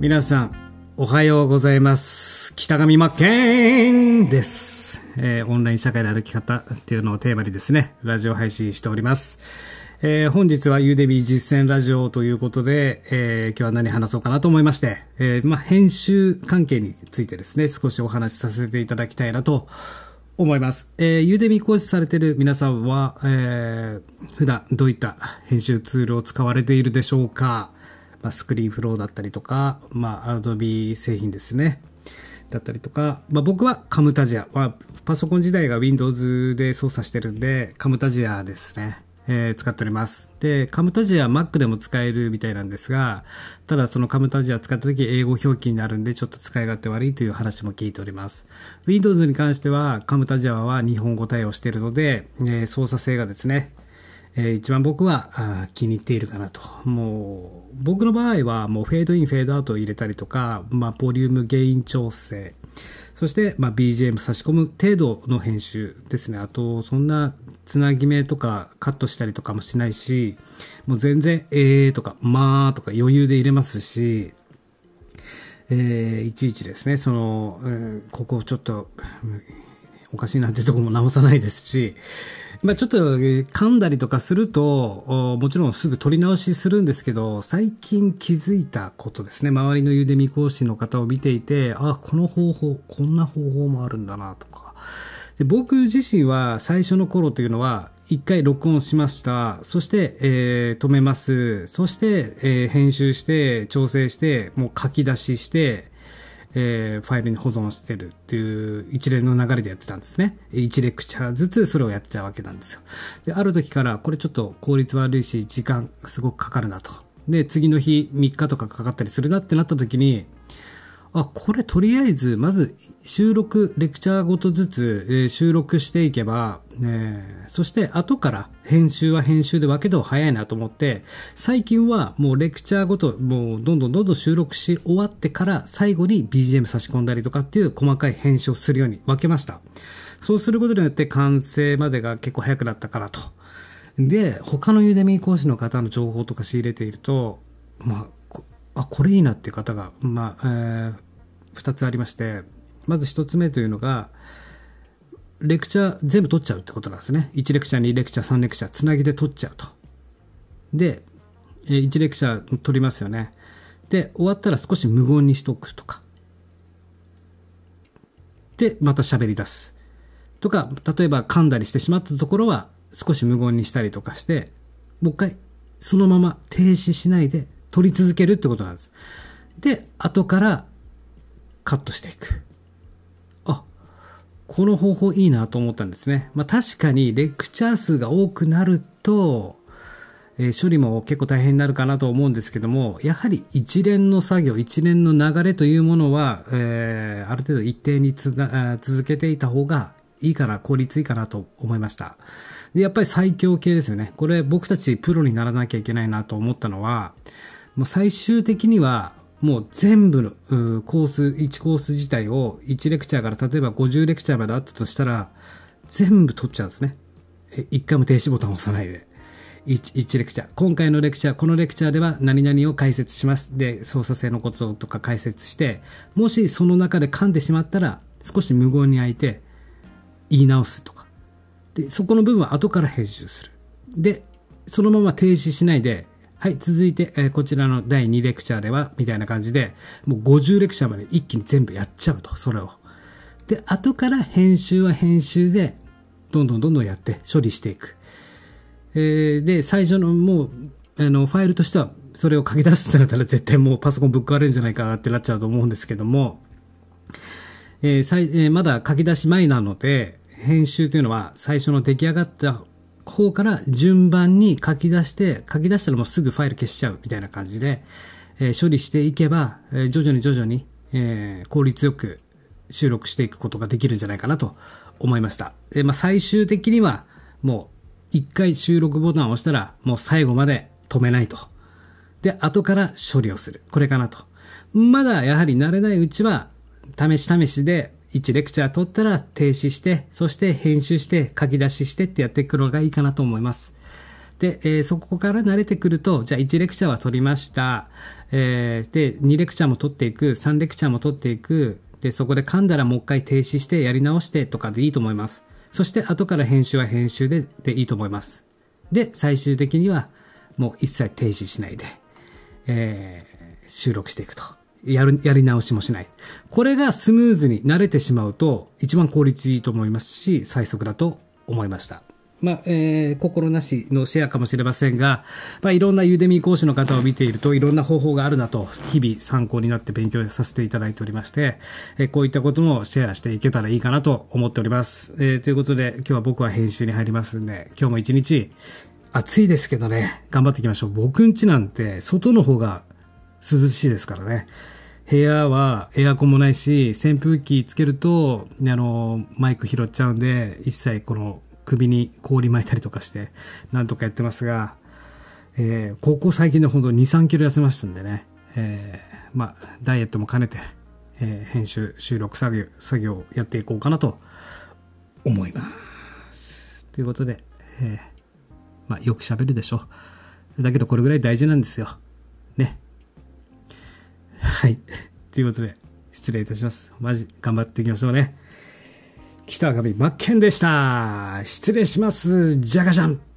皆さん、おはようございます。北上真剣です。えーオンライン社会の歩き方っていうのをテーマにですね、ラジオ配信しております。えー本日はユーデミ実践ラジオということで、えー今日は何話そうかなと思いまして、えーまあ、編集関係についてですね、少しお話しさせていただきたいなと思います。えー、ユーデミ講師されている皆さんは、えー普段どういった編集ツールを使われているでしょうか？まあ、スクリーンフローだったりとか、まあ、アドビ製品ですね。だったりとか、まあ、僕はカムタジア、まあ、パソコン自体が Windows で操作してるんで、カムタジアですね。えー使っております。で、カムタジア Mac でも使えるみたいなんですが、ただそのカムタジア使った時英語表記になるんでちょっと使い勝手悪いという話も聞いております。Windows に関してはカムタジアは日本語対応しているので、えー操作性がですね、え一番僕はあ気に入っているかなと。もう、僕の場合はもうフェードイン、フェードアウトを入れたりとか、まあ、ボリューム、ゲイン調整、そして、まあ、BGM 差し込む程度の編集ですね。あと、そんなつなぎ目とかカットしたりとかもしないし、もう全然、えーとか、まあとか余裕で入れますし、えーいちいちですね、その、うんここちょっと、おかしいなってとこも直さないですし、まあちょっと噛んだりとかすると、もちろんすぐ取り直しするんですけど、最近気づいたことですね。周りのゆでみ講師の方を見ていて、あ、この方法、こんな方法もあるんだなとか。で僕自身は最初の頃というのは、一回録音しました。そして、えー止めます。そして、えー編集して、調整して、もう書き出しして、えーファイルに保存してるっていう一連の流れでやってたんですね。1レクチャーずつそれをやってたわけなんですよ。で、ある時から、これちょっと効率悪いし、時間すごくかかるなと。で、次の日3日とかかかったりするなってなった時に、あ、これとりあえず、まず収録、レクチャーごとずつ、えー収録していけば、えそして後から編集は編集で分けた方が早いなと思って、最近はもうレクチャーごと、もうどんどんどんどん収録し終わってから最後に BGM 差し込んだりとかっていう細かい編集をするように分けました。そうすることによって完成までが結構早くなったからと。で、他のユーデミー講師の方の情報とか仕入れていると、まあ、あ、これいいなっていう方が、まあ、えー二つありまして、まず一つ目というのが、レクチャー全部取っちゃうってことなんですね。1レクチャー、2レクチャー、3レクチャー、つなぎで取っちゃうと。で、1レクチャー取りますよね。で、終わったら少し無言にしとくとか。で、また喋り出す。とか、例えば噛んだりしてしまったところは少し無言にしたりとかして、もう一回そのまま停止しないで取り続けるってことなんです。で、後からカットしていく。あ、この方法いいなと思ったんですね。まあ確かにレクチャー数が多くなると、えー処理も結構大変になるかなと思うんですけども、やはり一連の作業、一連の流れというものは、えーある程度一定につな続けていた方がいいかな、効率いいかなと思いました。で、やっぱり最強系ですよね。これ僕たちプロにならなきゃいけないなと思ったのは、もう最終的には、もう全部のうーコース、1コース自体を1レクチャーから例えば50レクチャーまであったとしたら、全部取っちゃうんですね。一回も停止ボタンを押さないで。1, 1レクチャー。今回のレクチャー、このレクチャーでは何々を解説します。で、操作性のこととか解説して、もしその中で噛んでしまったら、少し無言に開いて、言い直すとか。で、そこの部分は後から編集する。で、そのまま停止しないで、はい、続いて、えーこちらの第2レクチャーでは、みたいな感じで、もう50レクチャーまで一気に全部やっちゃうと、それを。で、後から編集は編集で、どんどんどんどんやって処理していく。えーで、最初のもう、あの、ファイルとしては、それを書き出すってなったら絶対もうパソコンぶっ壊れるんじゃないかなってなっちゃうと思うんですけども、えーえーまだ書き出し前なので、編集というのは最初の出来上がった方から順番に書き出して、書き出したらもうすぐファイル消しちゃうみたいな感じで、えー処理していけば、えー徐々に徐々に、えー効率よく収録していくことができるんじゃないかなと思いました。で、まあ、最終的には、もう、一回収録ボタンを押したら、もう最後まで止めないと。で、後から処理をする。これかなと。まだやはり慣れないうちは、試し試しで1レクチャー取ったら停止して、そして編集して書き出ししてってやっていくのがいいかなと思います。で、えー、そこから慣れてくると、じゃあ1レクチャーは取りました。えー、で、2レクチャーも取っていく、3レクチャーも取っていく。で、そこで噛んだらもう一回停止してやり直してとかでいいと思います。そして後から編集は編集ででいいと思います。で、最終的にはもう一切停止しないで、えー、収録していくと。やる、やり直しもしない。これがスムーズに慣れてしまうと、一番効率いいと思いますし、最速だと思いました。まあ、えー、心なしのシェアかもしれませんが、まあ、いろんなユーデミー講師の方を見ていると、いろんな方法があるなと、日々参考になって勉強させていただいておりまして、えー、こういったこともシェアしていけたらいいかなと思っております。えー、ということで、今日は僕は編集に入りますんで、今日も一日、暑いですけどね、頑張っていきましょう。僕ん家なんて、外の方が涼しいですからね。部屋はエアコンもないし、扇風機つけると、あの、マイク拾っちゃうんで、一切この首に氷巻いたりとかして、なんとかやってますが、えー、ここ最近でほんと2、3キロ痩せましたんでね、えー、まあ、ダイエットも兼ねて、えー、編集、収録作業、作業やっていこうかなと思います。ということで、えー、まあ、よく喋るでしょ。だけどこれぐらい大事なんですよ。はい。ということで、失礼いたします。マジ、頑張っていきましょうね。北上真剣でした。失礼します。じゃがじゃん。